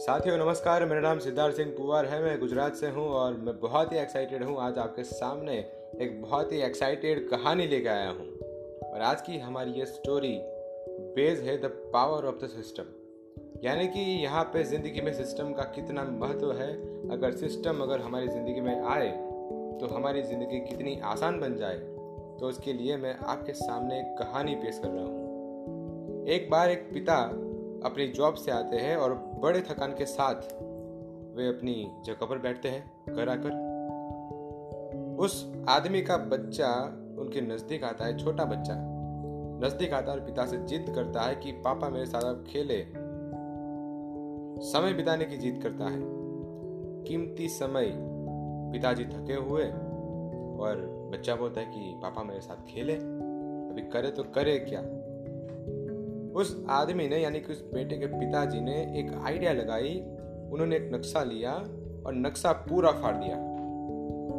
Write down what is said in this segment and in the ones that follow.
साथियों, नमस्कार। मेरा नाम सिद्धार्थ सिंह पुवार है। मैं गुजरात से हूँ और मैं बहुत ही एक्साइटेड हूँ। आज आपके सामने एक बहुत ही एक्साइटेड कहानी लेकर आया हूँ। और आज की हमारी ये स्टोरी बेस है the power of the system यानी कि यहाँ पे ज़िंदगी में सिस्टम का कितना महत्व है। अगर सिस्टम अगर हमारी ज़िंदगी में आए तो हमारी ज़िंदगी कितनी आसान बन जाए। तो उसके लिए मैं आपके सामने कहानी पेश कर रहा हूँ। एक बार एक पिता अपनी जॉब से आते हैं और बड़े थकान के साथ वे अपनी जगह पर बैठते हैं, घर आकर। उस आदमी का बच्चा उनके नज़दीक आता है, छोटा बच्चा। नज़दीक आता है और पिता से जिद करता है कि पापा मेरे साथ अब खेले। समय बिताने की जिद करता है। कीमती समय पिताजी थके हुए और बच्चा बोलता है कि पापा मेरे साथ खेले। अभी करे तो करे क्या? उस आदमी ने, यानी कि उस बेटे के पिताजी ने एक आइडिया लगाई। उन्होंने एक नक्शा लिया और नक्शा पूरा फाड़ दिया।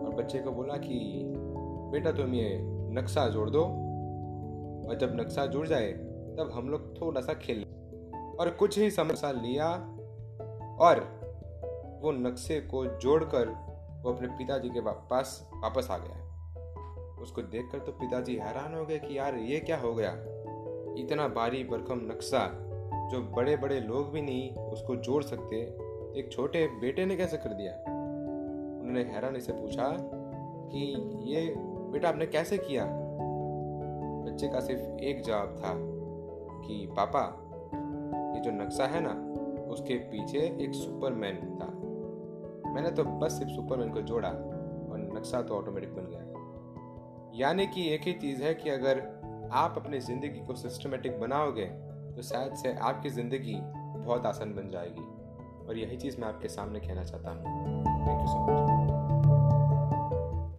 और बच्चे को बोला कि, बेटा, तुम ये नक्शा जोड़ दो और जब नक्शा जुड़ जाए, तब हम लोग थोड़ा सा खेल और कुछ ही समय लिया और वो नक्शे को जोड़कर वो अपने पिताजी के पास वापस आ गया। उसको देखकर तो पिताजी हैरान हो गए कि, यार, ये क्या हो गया? इतना भारी भरकम नक्शा, जो बड़े बड़े लोग भी नहीं, उसको जोड़ सकते, एक छोटे बेटे ने कैसे कर दिया? उन्होंने हैरानी से पूछा कि ये बेटा आपने कैसे किया? बच्चे का सिर्फ़ एक जवाब था कि, पापा, ये जो नक्शा है ना, उसके पीछे एक सुपरमैन था। मैंने तो बस सिर्फ़ सुपरमैन को जोड़ा और नक्शा तो ऑटोमेटिक बन गया। यानी कि एक ही चीज़ है कि अगर आप अपनी ज़िंदगी को सिस्टमेटिक बनाओगे तो शायद से आपकी ज़िंदगी बहुत आसान बन जाएगी। और यही चीज़ मैं आपके सामने कहना चाहता हूँ। Thank you so much